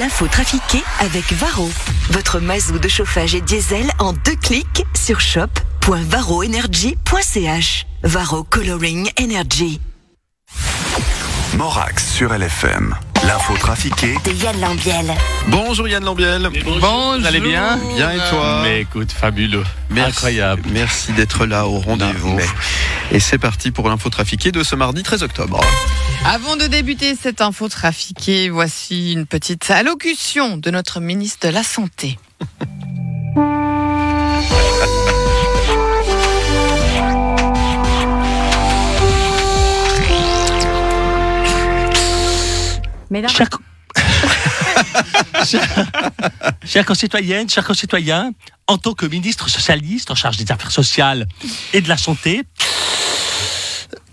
L'info trafiquée avec Varro. Votre mazou de chauffage et diesel en deux clics sur shop.varroenergy.ch. Varro Coloring Energy. Morax sur LFM. L'info trafiquée De Yann Lambiel. Bonjour Yann Lambiel. Bonjour. Vous allez bien Bien et toi Mais écoute, fabuleux. Merci. Incroyable. Merci d'être là au rendez-vous. mais- Et c'est parti pour l'info trafiquée de ce mardi 13 octobre. Avant de débuter cette info trafiquée, voici une petite allocution de notre ministre de la Santé. Mesdames, Chers, chers concitoyennes, chers concitoyens, en tant que ministre socialiste en charge des affaires sociales et de la santé,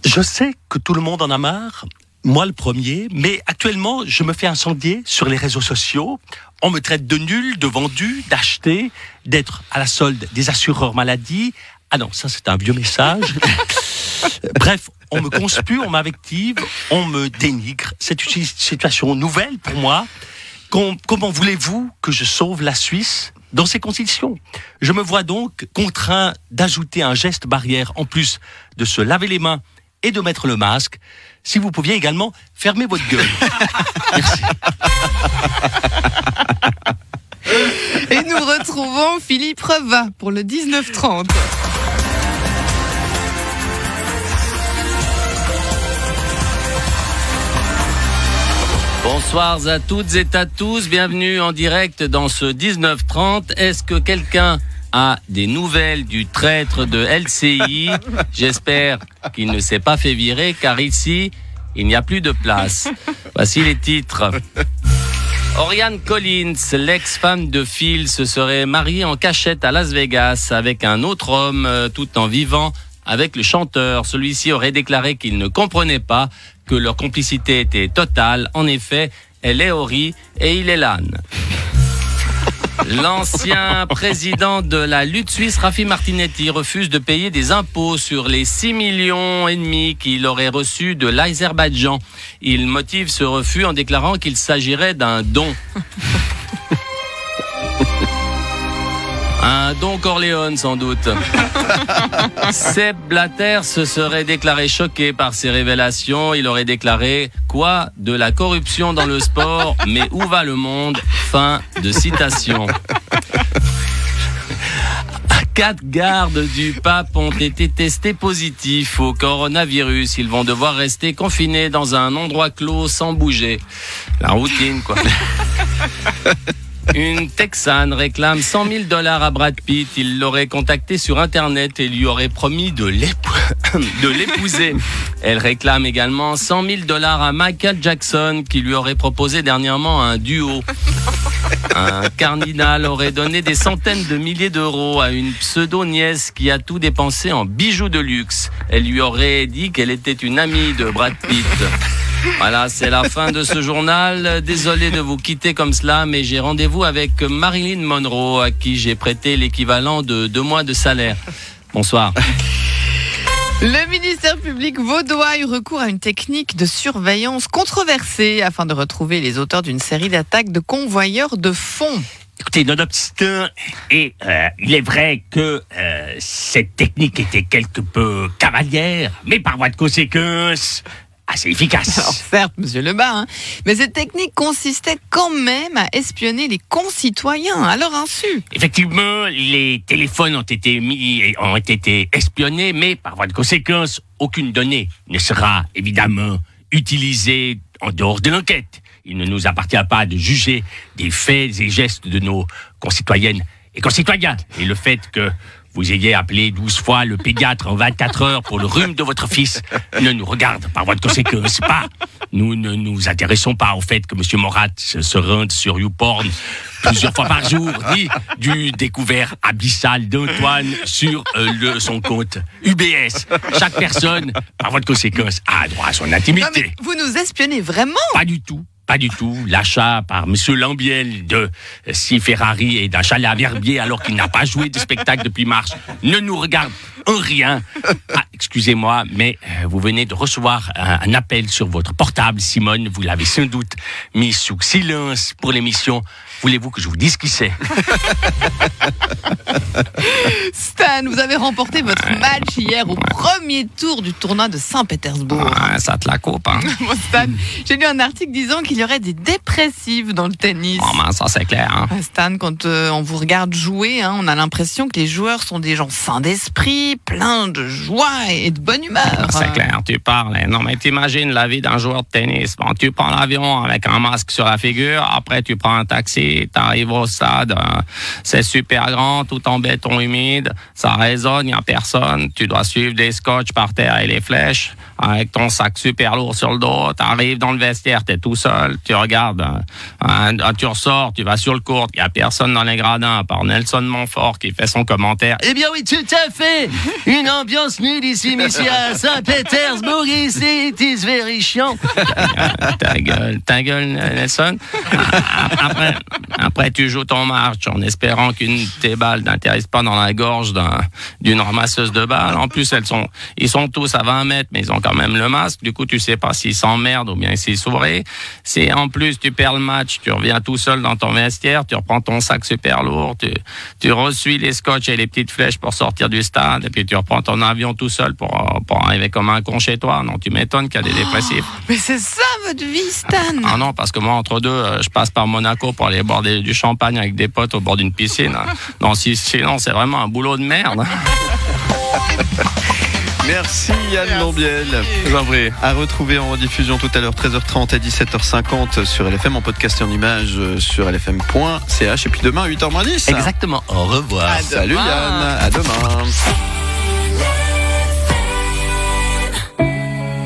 je sais que tout le monde en a marre, moi le premier, mais actuellement je me fais incendier sur les réseaux sociaux. On me traite de nul, de vendu, d'acheté, d'être à la solde des assureurs maladie. Ah non, ça c'est un vieux message. Bref, on me conspue, on m'invective, on me dénigre. C'est une situation nouvelle pour moi. Com- comment voulez-vous que je sauve la Suisse dans ces conditions? Je me vois donc contraint d'ajouter un geste barrière en plus de se laver les mains et de mettre le masque. Si vous pouviez également fermer votre gueule. Merci. Et nous retrouvons Philippe Reva pour le 19-30. Bonsoir à toutes et à tous. Bienvenue en direct dans ce 1930. Est-ce que quelqu'un a des nouvelles du traître de LCI J'espère qu'il ne s'est pas fait virer car ici, il n'y a plus de place. Voici les titres. Oriane Collins, l'ex-femme de Phil, se serait mariée en cachette à Las Vegas avec un autre homme euh, tout en vivant avec le chanteur. Celui-ci aurait déclaré qu'il ne comprenait pas que leur complicité était totale. En effet, elle est Ori et il est l'âne. L'ancien président de la lutte suisse, Rafi Martinetti, refuse de payer des impôts sur les 6 millions et demi qu'il aurait reçus de l'Azerbaïdjan. Il motive ce refus en déclarant qu'il s'agirait d'un don. Un don Corleone, sans doute. Seb Blatter se serait déclaré choqué par ces révélations. Il aurait déclaré Quoi? De la corruption dans le sport Mais où va le monde? Fin de citation. Quatre gardes du pape ont été testés positifs au coronavirus. Ils vont devoir rester confinés dans un endroit clos sans bouger. La routine, quoi. Une Texane réclame 100 000 dollars à Brad Pitt. Il l'aurait contacté sur Internet et lui aurait promis de l'épou- de l'épouser. Elle réclame également 100 000 dollars à Michael Jackson qui lui aurait proposé dernièrement un duo. Un cardinal aurait donné des centaines de milliers d'euros à une pseudo-nièce qui a tout dépensé en bijoux de luxe. Elle lui aurait dit qu'elle était une amie de Brad Pitt. Voilà, c'est la fin de ce journal. Désolé de vous quitter comme cela, mais j'ai rendez-vous avec Marilyn Monroe, à qui j'ai prêté l'équivalent de deux mois de salaire. Bonsoir. Le ministère public vaudois a eu recours à une technique de surveillance controversée afin de retrouver les auteurs d'une série d'attaques de convoyeurs de fonds. Écoutez, nonobstant, et euh, il est vrai que euh, cette technique était quelque peu cavalière, mais par voie de conséquence, assez efficace. Alors certes, monsieur Lebas, hein, mais cette technique consistait quand même à espionner les concitoyens à leur insu. Effectivement, les téléphones ont été mis, ont été espionnés, mais par voie de conséquence, aucune donnée ne sera évidemment utilisée en dehors de l'enquête. Il ne nous appartient pas de juger des faits et gestes de nos concitoyennes et concitoyens. Et le fait que vous ayez appelé 12 fois le pédiatre en 24 heures pour le rhume de votre fils ne nous regarde par voie de conséquence pas. Nous ne nous intéressons pas au fait que M. Morat se rende sur YouPorn plusieurs fois par jour, ni du découvert abyssal d'Antoine sur euh, le, son compte UBS. Chaque personne, par voie de conséquence, a droit à son Non intimité. mais vous nous espionnez vraiment Pas du tout. Pas du tout. L'achat par Monsieur Lambiel de six Ferrari et d'un chalet à Verbier alors qu'il n'a pas joué de spectacle depuis mars ne nous regarde en rien. Ah, excusez-moi, mais euh, vous venez de recevoir un, un appel sur votre portable, Simone. Vous l'avez sans doute mis sous silence pour l'émission. Voulez-vous que je vous dise qui c'est? Stan, vous avez remporté votre match hier au premier tour du tournoi de Saint-Pétersbourg. Ah, Ça te la coupe, hein Bon, Stan, j'ai lu un article disant qu'il y aurait des dépressifs dans le tennis. Oh, ben, ça c'est clair. Hein. Ah, Stan, quand euh, on vous regarde jouer, hein, on a l'impression que les joueurs sont des gens sains d'esprit, pleins de joie et de bonne humeur. C'est clair, tu parles. hein. Non, mais t'imagines la vie d'un joueur de tennis. Bon, tu prends l'avion avec un masque sur la figure, après tu prends un taxi, t'arrives au stade, euh, c'est super grand, tout en béton humide, ça résonne, y a personne, tu dois suivre des scotch par terre et les flèches, avec ton sac super lourd sur le dos, t'arrives dans le vestiaire, t'es tout seul, tu regardes, euh, hein, tu ressors, tu vas sur le court, y a personne dans les gradins, à part Nelson Montfort qui fait son commentaire. Eh bien oui, tout à fait Une ambiance nulle ici, monsieur, à Saint-Pétersbourg, ici, it is ta gueule, ta gueule, Nelson. Après, après, tu joues ton match en espérant qu'une de tes balles n'atterrisse pas dans la gorge d'un- d'une ramasseuse de balles. En plus, elles sont, ils sont tous à 20 mètres, mais ils ont quand même le masque. Du coup, tu sais pas s'ils s'emmerdent ou bien s'ils sourient. Si en plus tu perds le match, tu reviens tout seul dans ton vestiaire, tu reprends ton sac super lourd, tu, tu ressuis les scotch et les petites flèches pour sortir du stade, et puis tu reprends ton avion tout seul pour, pour arriver comme un con chez toi. Non, tu m'étonnes qu'il y a des dépressifs. Mais c'est ça votre vie, Stan Ah non, parce que moi, entre deux, euh, je passe par Monaco pour aller boire des- du champagne avec des potes au bord d'une piscine. Non, si, sinon, c'est vraiment un boulot de merde. Merci Yann Lambiel. Je vous en prie. À retrouver en rediffusion tout à l'heure 13h30 et 17h50 sur LFM en podcast et en image euh, sur lfm.ch et puis demain 8h10. Exactement. Au revoir. À Salut demain. Yann, à demain.